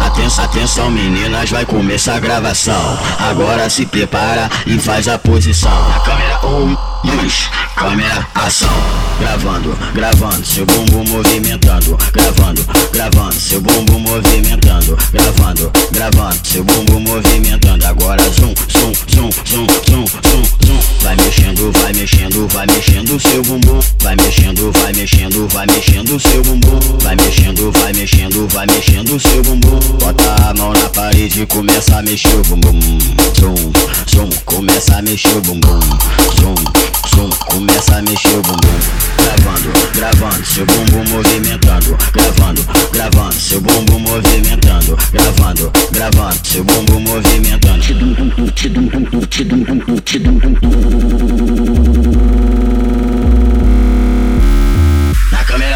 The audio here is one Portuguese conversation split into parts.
Atenção, atenção meninas, vai começar a gravação. Agora se prepara e faz a posição. A câmera um, luz, câmera ação. Gravando, gravando, seu bumbum movimentando. Gravando, gravando, seu bumbum movimentando. Gravando, gravando, seu bumbum movimentando. Agora zoom, zoom, zoom, zoom, zoom. Vai mexendo, vai mexendo, seu bumbum. Vai mexendo, vai mexendo, vai mexendo seu bumbum. Vai mexendo, vai mexendo, vai mexendo seu bumbum. Bota a mão na parede e começa a mexer o bumbum. Zoom, zoom, começa a mexer o bumbum. Zoom, zoom, começa a mexer o bumbum. Gravando, gravando, seu bumbum movimentando. Gravando, gravando, seu bumbum movimentando. Gravando, gravando, seu bumbum movimentando.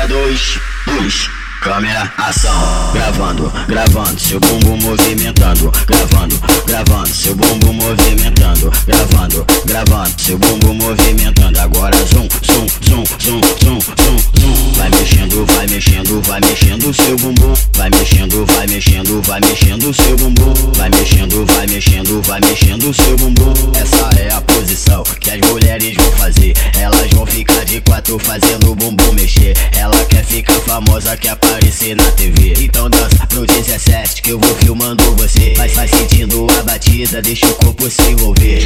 Câmera 2, 2. Câmera, ação, gravando, gravando, seu bumbum movimentando, gravando, gravando, seu bumbum movimentando, gravando, gravando, seu bumbum movimentando. Agora zoom, zoom, zoom, zoom, zoom, zoom, zoom. Vai mexendo, vai mexendo, vai mexendo seu bumbum, vai mexendo, vai mexendo, vai mexendo seu bumbum, vai mexendo, vai mexendo, vai mexendo seu bumbum. Essa é a posição as mulheres vão fazer. Elas vão ficar de quatro fazendo o bumbum mexer. Ela quer ficar famosa, quer aparecer na TV. Então dança pro 17 que eu vou filmando você. Mas vai sentindo a batida, deixa o corpo se envolver.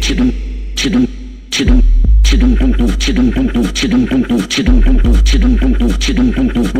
Tidum, tidum, tidum, tidum, tidum, tidum, tidum, tidum, tidum, tidum, tidum, tidum, tidum, tidum, tidum, tidum,